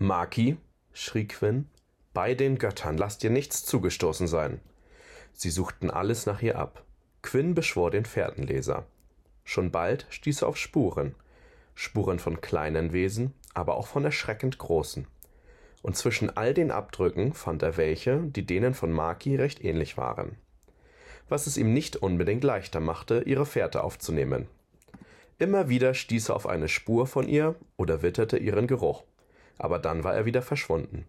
Maki, schrie Quinn, bei den Göttern lasst dir nichts zugestoßen sein. Sie suchten alles nach ihr ab. Quinn beschwor den Fährtenleser. Schon bald stieß er auf Spuren. Spuren von kleinen Wesen, aber auch von erschreckend großen. Und zwischen all den Abdrücken fand er welche, die denen von Maki recht ähnlich waren. Was es ihm nicht unbedingt leichter machte, ihre Fährte aufzunehmen. Immer wieder stieß er auf eine Spur von ihr oder witterte ihren Geruch. Aber dann war er wieder verschwunden.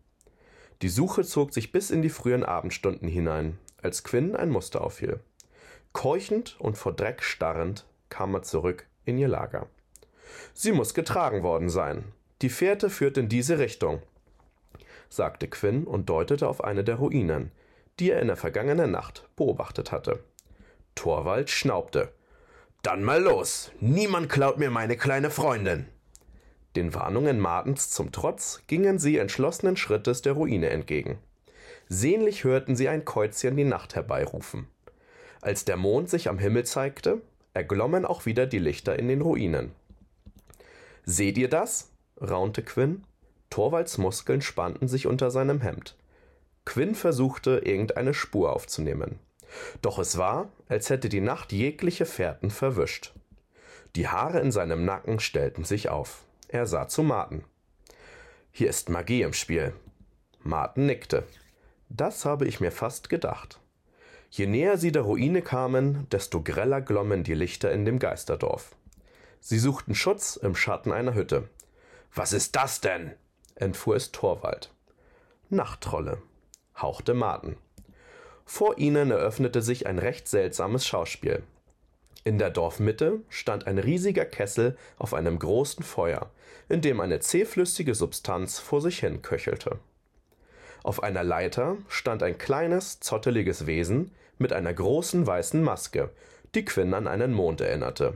Die Suche zog sich bis in die frühen Abendstunden hinein, als Quinn ein Muster auffiel. Keuchend und vor Dreck starrend kam er zurück in ihr Lager. Sie muss getragen worden sein. Die Fährte führt in diese Richtung, sagte Quinn und deutete auf eine der Ruinen, die er in der vergangenen Nacht beobachtet hatte. Torwald schnaubte. Dann mal los. Niemand klaut mir meine kleine Freundin. Den Warnungen Martens zum Trotz gingen sie entschlossenen Schrittes der Ruine entgegen. Sehnlich hörten sie ein Käuzchen die Nacht herbeirufen. Als der Mond sich am Himmel zeigte, erglommen auch wieder die Lichter in den Ruinen. Seht ihr das? raunte Quinn. Torvalds Muskeln spannten sich unter seinem Hemd. Quinn versuchte, irgendeine Spur aufzunehmen. Doch es war, als hätte die Nacht jegliche Fährten verwischt. Die Haare in seinem Nacken stellten sich auf. Er sah zu Marten. Hier ist Magie im Spiel. Marten nickte. Das habe ich mir fast gedacht. Je näher sie der Ruine kamen, desto greller glommen die Lichter in dem Geisterdorf. Sie suchten Schutz im Schatten einer Hütte. Was ist das denn? entfuhr es Torwald. Nachttrolle, hauchte Marten. Vor ihnen eröffnete sich ein recht seltsames Schauspiel. In der Dorfmitte stand ein riesiger Kessel auf einem großen Feuer, in dem eine zähflüssige Substanz vor sich hin köchelte. Auf einer Leiter stand ein kleines, zotteliges Wesen mit einer großen weißen Maske, die Quinn an einen Mond erinnerte.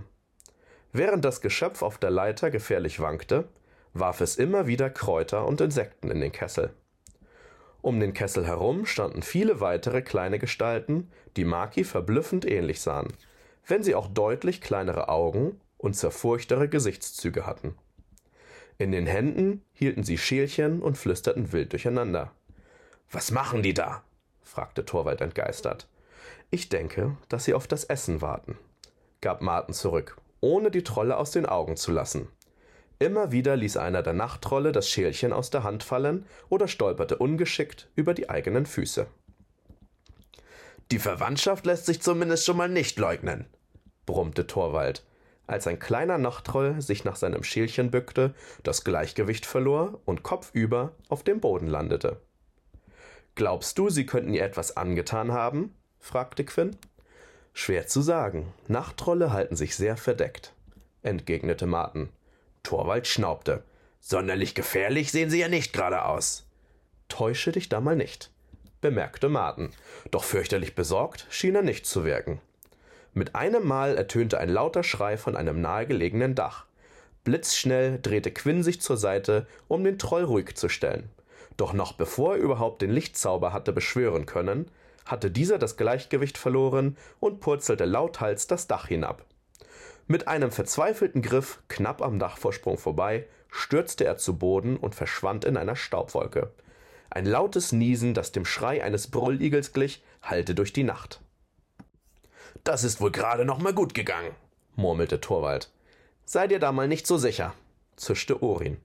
Während das Geschöpf auf der Leiter gefährlich wankte, warf es immer wieder Kräuter und Insekten in den Kessel. Um den Kessel herum standen viele weitere kleine Gestalten, die Maki verblüffend ähnlich sahen, wenn sie auch deutlich kleinere Augen und zerfurchtere Gesichtszüge hatten. In den Händen hielten sie Schälchen und flüsterten wild durcheinander. Was machen die da? fragte Torwald entgeistert. Ich denke, dass sie auf das Essen warten, gab Marten zurück, ohne die Trolle aus den Augen zu lassen. Immer wieder ließ einer der Nachttrolle das Schälchen aus der Hand fallen oder stolperte ungeschickt über die eigenen Füße. Die Verwandtschaft lässt sich zumindest schon mal nicht leugnen, brummte Torwald, als ein kleiner Nachttroll sich nach seinem Schälchen bückte, das Gleichgewicht verlor und kopfüber auf dem Boden landete. Glaubst du, sie könnten ihr etwas angetan haben? fragte Quinn. Schwer zu sagen. Nachttrolle halten sich sehr verdeckt, entgegnete Martin. Torwald schnaubte. Sonderlich gefährlich sehen sie ja nicht gerade aus. Täusche dich da mal nicht, bemerkte Martin. Doch fürchterlich besorgt schien er nicht zu wirken. Mit einem Mal ertönte ein lauter Schrei von einem nahegelegenen Dach. Blitzschnell drehte Quinn sich zur Seite, um den Troll ruhig zu stellen. Doch noch bevor er überhaupt den Lichtzauber hatte beschwören können, hatte dieser das Gleichgewicht verloren und purzelte lauthals das Dach hinab. Mit einem verzweifelten Griff knapp am Dachvorsprung vorbei, stürzte er zu Boden und verschwand in einer Staubwolke. Ein lautes Niesen, das dem Schrei eines Brülligels glich, hallte durch die Nacht. Das ist wohl gerade noch mal gut gegangen, murmelte Torwald. Sei dir da mal nicht so sicher, zischte Orin.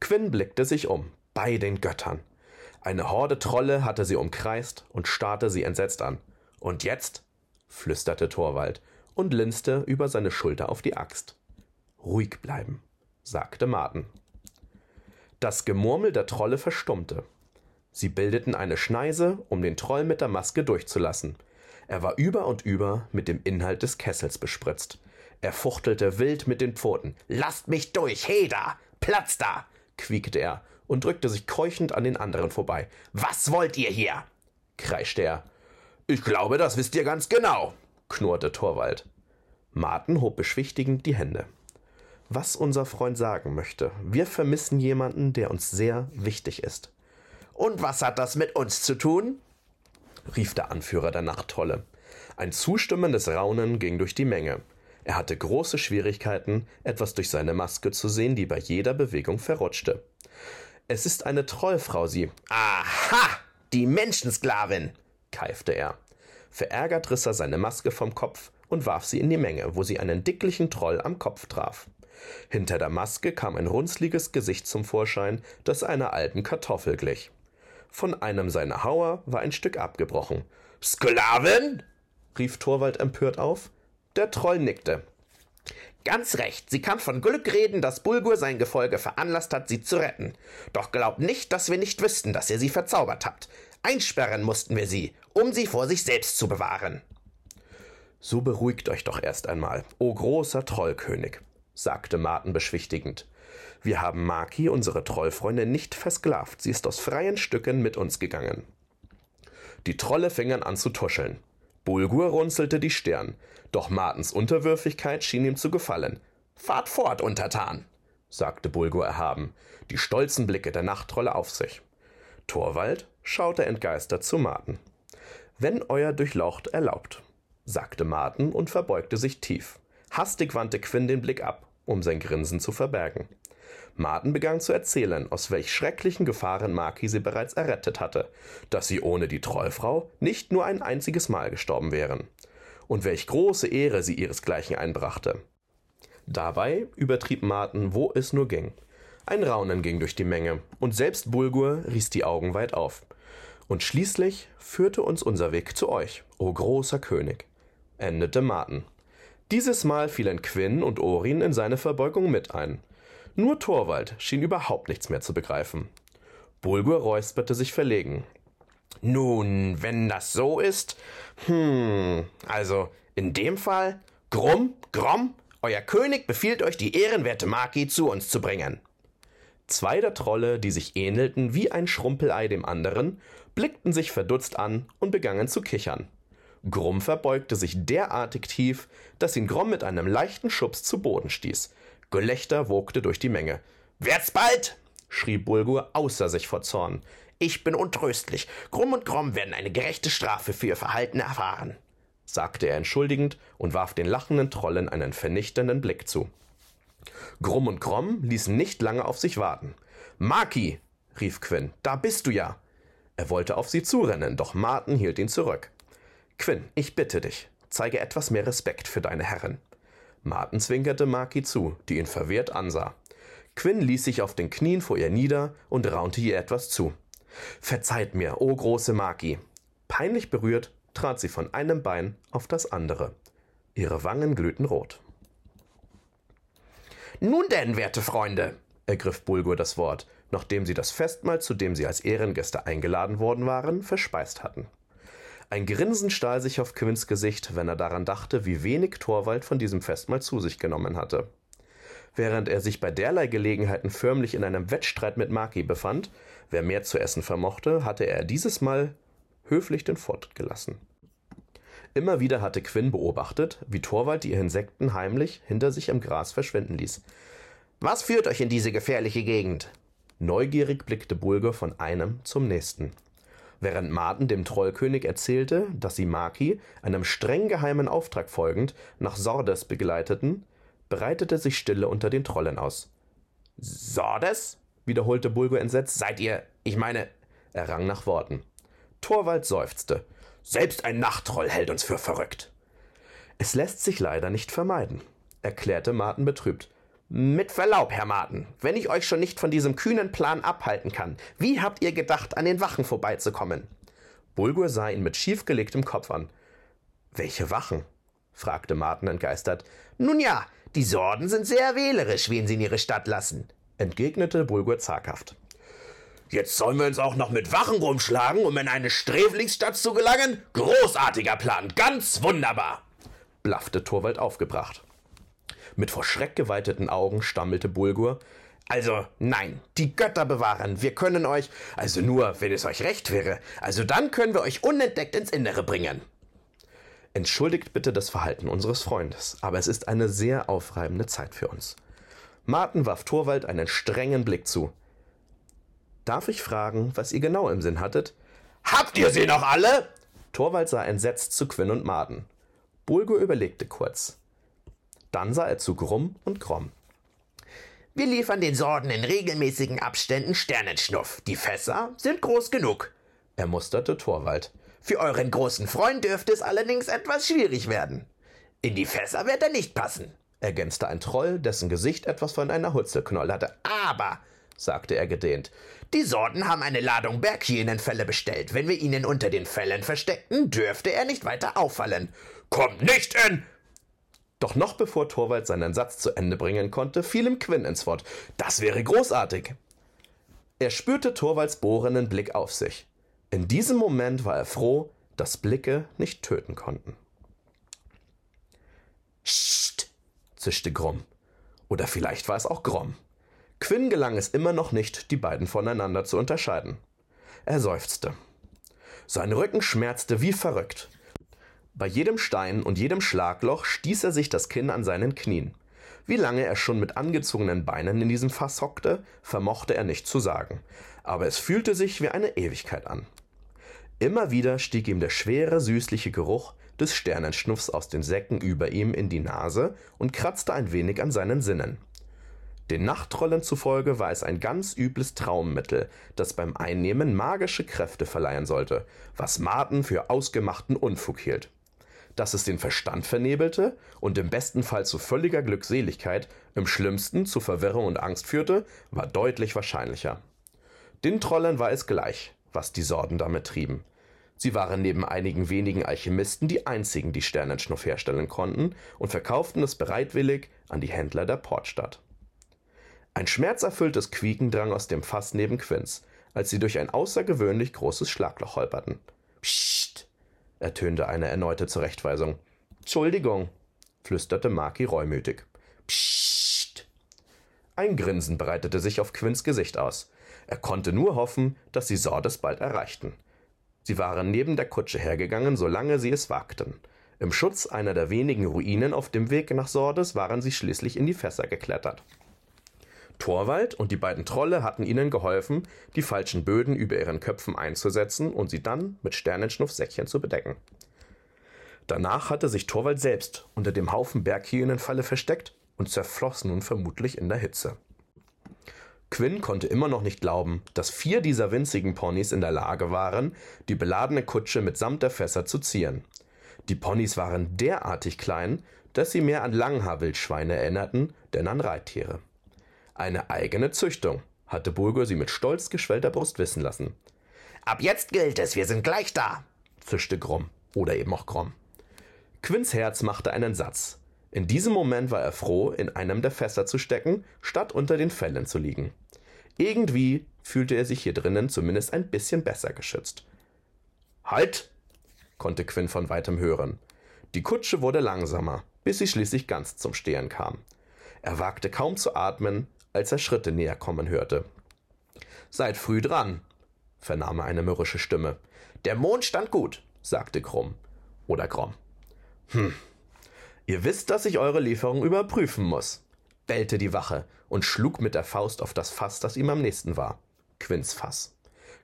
Quinn blickte sich um bei den Göttern. Eine Horde Trolle hatte sie umkreist und starrte sie entsetzt an. Und jetzt? flüsterte Torwald und linste über seine Schulter auf die Axt. Ruhig bleiben, sagte Martin. Das Gemurmel der Trolle verstummte. Sie bildeten eine Schneise, um den Troll mit der Maske durchzulassen. Er war über und über mit dem Inhalt des Kessels bespritzt. Er fuchtelte wild mit den Pfoten. Lasst mich durch, Heda! Platz da! quiekte er und drückte sich keuchend an den anderen vorbei. Was wollt ihr hier? kreischte er. Ich glaube, das wisst ihr ganz genau, knurrte Torwald. Martin hob beschwichtigend die Hände. Was unser Freund sagen möchte, wir vermissen jemanden, der uns sehr wichtig ist. Und was hat das mit uns zu tun? rief der Anführer der Nachttrolle. Ein zustimmendes Raunen ging durch die Menge. Er hatte große Schwierigkeiten, etwas durch seine Maske zu sehen, die bei jeder Bewegung verrutschte. Es ist eine Trollfrau, sie. Aha! Die Menschensklavin! keifte er. Verärgert riss er seine Maske vom Kopf und warf sie in die Menge, wo sie einen dicklichen Troll am Kopf traf. Hinter der Maske kam ein runzliges Gesicht zum Vorschein, das einer alten Kartoffel glich. Von einem seiner Hauer war ein Stück abgebrochen. Sklavin? rief Torwald empört auf. Der Troll nickte. Ganz recht, sie kann von Glück reden, dass Bulgur sein Gefolge veranlasst hat, sie zu retten. Doch glaubt nicht, dass wir nicht wüssten, dass ihr sie verzaubert habt. Einsperren mussten wir sie, um sie vor sich selbst zu bewahren. So beruhigt euch doch erst einmal, o großer Trollkönig, sagte Martin beschwichtigend. Wir haben Maki, unsere Trollfreundin, nicht versklavt, sie ist aus freien Stücken mit uns gegangen. Die Trolle fingen an zu tuscheln. Bulgur runzelte die Stirn, doch Martens Unterwürfigkeit schien ihm zu gefallen. Fahrt fort, Untertan, sagte Bulgur erhaben, die stolzen Blicke der Nachttrolle auf sich. Torwald schaute entgeistert zu Marten. Wenn euer Durchlaucht erlaubt, sagte Marten und verbeugte sich tief. Hastig wandte Quinn den Blick ab, um sein Grinsen zu verbergen. Marten begann zu erzählen, aus welch schrecklichen Gefahren Maki sie bereits errettet hatte, dass sie ohne die Trollfrau nicht nur ein einziges Mal gestorben wären, und welch große Ehre sie ihresgleichen einbrachte. Dabei übertrieb Marten, wo es nur ging. Ein Raunen ging durch die Menge, und selbst Bulgur riss die Augen weit auf. Und schließlich führte uns unser Weg zu euch, o großer König, endete Marten. Dieses Mal fielen Quinn und Orin in seine Verbeugung mit ein, nur Torwald schien überhaupt nichts mehr zu begreifen. Bulgur räusperte sich verlegen. Nun, wenn das so ist, hm, also in dem Fall, Grumm, Gromm, euer König befiehlt euch, die ehrenwerte Maki zu uns zu bringen. Zwei der Trolle, die sich ähnelten wie ein Schrumpelei dem anderen, blickten sich verdutzt an und begannen zu kichern. Grumm verbeugte sich derartig tief, dass ihn Gromm mit einem leichten Schubs zu Boden stieß, Gelächter wogte durch die Menge. Werd's bald! schrie Bulgur außer sich vor Zorn. Ich bin untröstlich. Grumm und Gromm werden eine gerechte Strafe für ihr Verhalten erfahren, sagte er entschuldigend und warf den lachenden Trollen einen vernichtenden Blick zu. Grumm und Gromm ließen nicht lange auf sich warten. Maki, rief Quinn, da bist du ja. Er wollte auf sie zurennen, doch Martin hielt ihn zurück. Quinn, ich bitte dich, zeige etwas mehr Respekt für deine Herrin. Martin zwinkerte Maki zu, die ihn verwehrt ansah. Quinn ließ sich auf den Knien vor ihr nieder und raunte ihr etwas zu. Verzeiht mir, o große Maki. Peinlich berührt trat sie von einem Bein auf das andere. Ihre Wangen glühten rot. Nun denn, werte Freunde, ergriff Bulgur das Wort, nachdem sie das Festmahl, zu dem sie als Ehrengäste eingeladen worden waren, verspeist hatten. Ein Grinsen stahl sich auf Quinns Gesicht, wenn er daran dachte, wie wenig Torwald von diesem Festmahl zu sich genommen hatte. Während er sich bei derlei Gelegenheiten förmlich in einem Wettstreit mit Maki befand, wer mehr zu essen vermochte, hatte er dieses Mal höflich den Vortritt gelassen. Immer wieder hatte Quinn beobachtet, wie Torwald die Insekten heimlich hinter sich im Gras verschwinden ließ. Was führt euch in diese gefährliche Gegend? Neugierig blickte Bulger von einem zum nächsten während Marten dem Trollkönig erzählte, dass sie Maki, einem streng geheimen Auftrag folgend, nach Sordes begleiteten, breitete sich Stille unter den Trollen aus. Sordes? wiederholte Bulgur entsetzt. Seid ihr, ich meine. Er rang nach Worten. Torwald seufzte. Selbst ein Nachttroll hält uns für verrückt. Es lässt sich leider nicht vermeiden, erklärte Martin betrübt. Mit Verlaub, Herr Marten, wenn ich euch schon nicht von diesem kühnen Plan abhalten kann, wie habt ihr gedacht, an den Wachen vorbeizukommen? Bulgur sah ihn mit schiefgelegtem Kopf an. Welche Wachen? fragte Marten entgeistert. Nun ja, die Sorden sind sehr wählerisch, wen sie in ihre Stadt lassen, entgegnete Bulgur zaghaft. Jetzt sollen wir uns auch noch mit Wachen rumschlagen, um in eine Sträflingsstadt zu gelangen? Großartiger Plan, ganz wunderbar, blaffte Torwald aufgebracht. Mit vor Schreck geweiteten Augen stammelte Bulgur. Also, nein, die Götter bewahren, wir können euch, also nur, wenn es euch recht wäre, also dann können wir euch unentdeckt ins Innere bringen. Entschuldigt bitte das Verhalten unseres Freundes, aber es ist eine sehr aufreibende Zeit für uns. Martin warf Torwald einen strengen Blick zu. Darf ich fragen, was ihr genau im Sinn hattet? Habt ihr sie noch alle? Torwald sah entsetzt zu Quinn und Martin. Bulgur überlegte kurz. Dann sah er zu Grumm und Gromm. Wir liefern den Sorden in regelmäßigen Abständen Sternenschnuff. Die Fässer sind groß genug. Er musterte Torwald. Für euren großen Freund dürfte es allerdings etwas schwierig werden. In die Fässer wird er nicht passen, ergänzte ein Troll, dessen Gesicht etwas von einer Hutzelknoll hatte. Aber, sagte er gedehnt, die Sorden haben eine Ladung Berghyänenfelle bestellt. Wenn wir ihn unter den Fellen versteckten, dürfte er nicht weiter auffallen. Kommt nicht in! Doch noch bevor Torwald seinen Satz zu Ende bringen konnte, fiel ihm Quinn ins Wort. Das wäre großartig. Er spürte Torvalds bohrenden Blick auf sich. In diesem Moment war er froh, dass Blicke nicht töten konnten. Psst, zischte Grom. Oder vielleicht war es auch Grom. Quinn gelang es immer noch nicht, die beiden voneinander zu unterscheiden. Er seufzte. Sein Rücken schmerzte wie verrückt. Bei jedem Stein und jedem Schlagloch stieß er sich das Kinn an seinen Knien. Wie lange er schon mit angezogenen Beinen in diesem Fass hockte, vermochte er nicht zu sagen, aber es fühlte sich wie eine Ewigkeit an. Immer wieder stieg ihm der schwere, süßliche Geruch des Sternenschnuffs aus den Säcken über ihm in die Nase und kratzte ein wenig an seinen Sinnen. Den Nachttrollen zufolge war es ein ganz übles Traummittel, das beim Einnehmen magische Kräfte verleihen sollte, was Marten für ausgemachten Unfug hielt. Dass es den Verstand vernebelte und im besten Fall zu völliger Glückseligkeit, im schlimmsten zu Verwirrung und Angst führte, war deutlich wahrscheinlicher. Den Trollen war es gleich, was die Sorden damit trieben. Sie waren neben einigen wenigen Alchemisten die einzigen, die Sternenschnuff herstellen konnten und verkauften es bereitwillig an die Händler der Portstadt. Ein schmerzerfülltes Quieken drang aus dem Fass neben Quinz, als sie durch ein außergewöhnlich großes Schlagloch holperten. Psst, ertönte eine erneute Zurechtweisung. Entschuldigung, flüsterte Maki reumütig. Psst. Ein Grinsen breitete sich auf Quinns Gesicht aus. Er konnte nur hoffen, dass sie Sordes bald erreichten. Sie waren neben der Kutsche hergegangen, solange sie es wagten. Im Schutz einer der wenigen Ruinen auf dem Weg nach Sordes waren sie schließlich in die Fässer geklettert. Torwald und die beiden Trolle hatten ihnen geholfen, die falschen Böden über ihren Köpfen einzusetzen und sie dann mit Sternenschnuffsäckchen zu bedecken. Danach hatte sich Torwald selbst unter dem Haufen Berghyänenfalle versteckt und zerfloss nun vermutlich in der Hitze. Quinn konnte immer noch nicht glauben, dass vier dieser winzigen Ponys in der Lage waren, die beladene Kutsche mitsamt der Fässer zu ziehen. Die Ponys waren derartig klein, dass sie mehr an Langhaarwildschweine erinnerten, denn an Reittiere. Eine eigene Züchtung, hatte Bulgur sie mit stolz geschwellter Brust wissen lassen. Ab jetzt gilt es, wir sind gleich da, zischte Grom. Oder eben auch Grom. Quinns Herz machte einen Satz. In diesem Moment war er froh, in einem der Fässer zu stecken, statt unter den Fellen zu liegen. Irgendwie fühlte er sich hier drinnen zumindest ein bisschen besser geschützt. Halt! konnte Quinn von weitem hören. Die Kutsche wurde langsamer, bis sie schließlich ganz zum Stehen kam. Er wagte kaum zu atmen, als er Schritte näher kommen hörte. Seid früh dran, vernahm er eine mürrische Stimme. Der Mond stand gut, sagte Krumm. Oder Grom. Hm. Ihr wisst, dass ich eure Lieferung überprüfen muss, bellte die Wache und schlug mit der Faust auf das Fass, das ihm am nächsten war. Quinns Fass.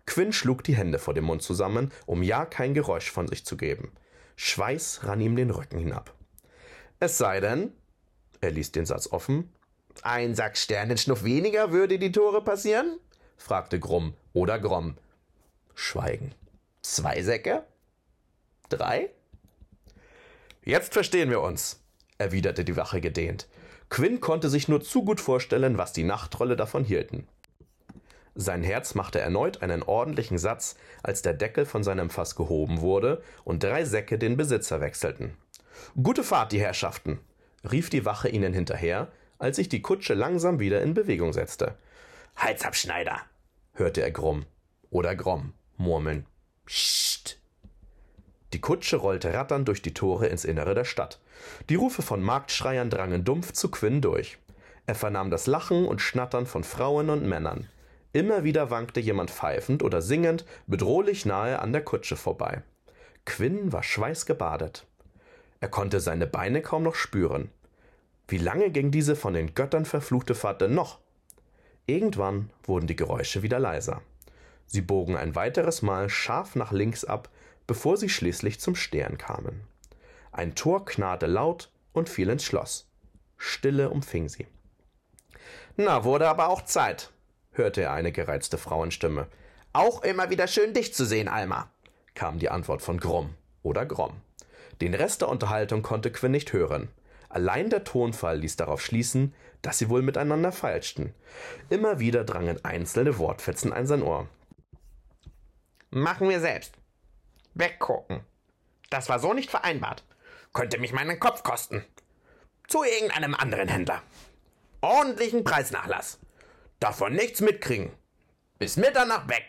Quinn schlug die Hände vor dem Mund zusammen, um ja kein Geräusch von sich zu geben. Schweiß rann ihm den Rücken hinab. Es sei denn, er ließ den Satz offen, ein Sack Sternenschnuff weniger würde die Tore passieren? fragte Grumm oder Gromm. Schweigen. Zwei Säcke? Drei? Jetzt verstehen wir uns, erwiderte die Wache gedehnt. Quinn konnte sich nur zu gut vorstellen, was die Nachttrolle davon hielten. Sein Herz machte erneut einen ordentlichen Satz, als der Deckel von seinem Fass gehoben wurde und drei Säcke den Besitzer wechselten. Gute Fahrt, die Herrschaften, rief die Wache ihnen hinterher, als sich die Kutsche langsam wieder in Bewegung setzte. Halsabschneider, hörte er Grumm oder Gromm murmeln. Psst. Die Kutsche rollte ratternd durch die Tore ins Innere der Stadt. Die Rufe von Marktschreiern drangen dumpf zu Quinn durch. Er vernahm das Lachen und Schnattern von Frauen und Männern. Immer wieder wankte jemand pfeifend oder singend bedrohlich nahe an der Kutsche vorbei. Quinn war schweißgebadet. Er konnte seine Beine kaum noch spüren. Wie lange ging diese von den Göttern verfluchte Fahrt denn noch? Irgendwann wurden die Geräusche wieder leiser. Sie bogen ein weiteres Mal scharf nach links ab, bevor sie schließlich zum Stern kamen. Ein Tor knarrte laut und fiel ins Schloss. Stille umfing sie. Na, wurde aber auch Zeit, hörte er eine gereizte Frauenstimme. Auch immer wieder schön, dich zu sehen, Alma, kam die Antwort von Grumm oder Gromm. Den Rest der Unterhaltung konnte Quinn nicht hören. Allein der Tonfall ließ darauf schließen, dass sie wohl miteinander feilschten. Immer wieder drangen einzelne Wortfetzen an sein Ohr. Machen wir selbst. Weggucken. Das war so nicht vereinbart. Könnte mich meinen Kopf kosten. Zu irgendeinem anderen Händler. Ordentlichen Preisnachlass. Davon nichts mitkriegen. Bis Mitternacht weg.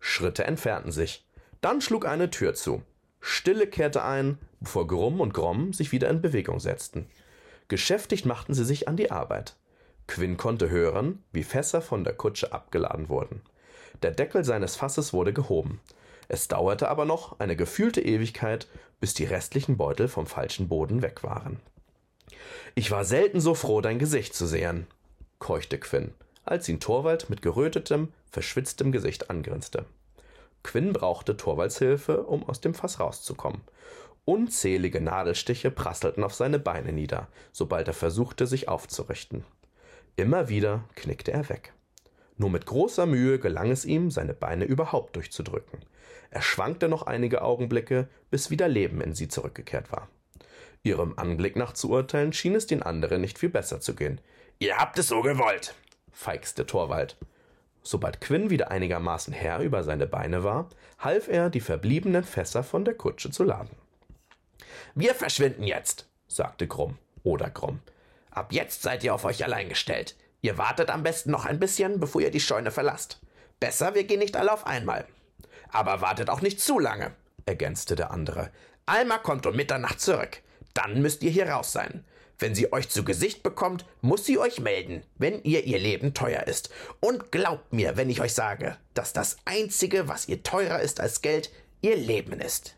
Schritte entfernten sich. Dann schlug eine Tür zu. Stille kehrte ein, bevor Grumm und Gromm sich wieder in Bewegung setzten. Geschäftig machten sie sich an die Arbeit. Quinn konnte hören, wie Fässer von der Kutsche abgeladen wurden. Der Deckel seines Fasses wurde gehoben. Es dauerte aber noch eine gefühlte Ewigkeit, bis die restlichen Beutel vom falschen Boden weg waren. Ich war selten so froh, dein Gesicht zu sehen, keuchte Quinn, als ihn Torwald mit gerötetem, verschwitztem Gesicht angrinste. Quinn brauchte Torvalds Hilfe, um aus dem Fass rauszukommen. Unzählige Nadelstiche prasselten auf seine Beine nieder, sobald er versuchte, sich aufzurichten. Immer wieder knickte er weg. Nur mit großer Mühe gelang es ihm, seine Beine überhaupt durchzudrücken. Er schwankte noch einige Augenblicke, bis wieder Leben in sie zurückgekehrt war. Ihrem Anblick nach zu urteilen, schien es den anderen nicht viel besser zu gehen. Ihr habt es so gewollt, feixte Torwald. Sobald Quinn wieder einigermaßen Herr über seine Beine war, half er, die verbliebenen Fässer von der Kutsche zu laden. Wir verschwinden jetzt, sagte Grumm oder Grumm. Ab jetzt seid ihr auf euch allein gestellt. Ihr wartet am besten noch ein bisschen, bevor ihr die Scheune verlasst. Besser, wir gehen nicht alle auf einmal. Aber wartet auch nicht zu lange, ergänzte der andere. Alma kommt um Mitternacht zurück. Dann müsst ihr hier raus sein. Wenn sie euch zu Gesicht bekommt, muss sie euch melden, wenn ihr ihr Leben teuer ist. Und glaubt mir, wenn ich euch sage, dass das Einzige, was ihr teurer ist als Geld, ihr Leben ist.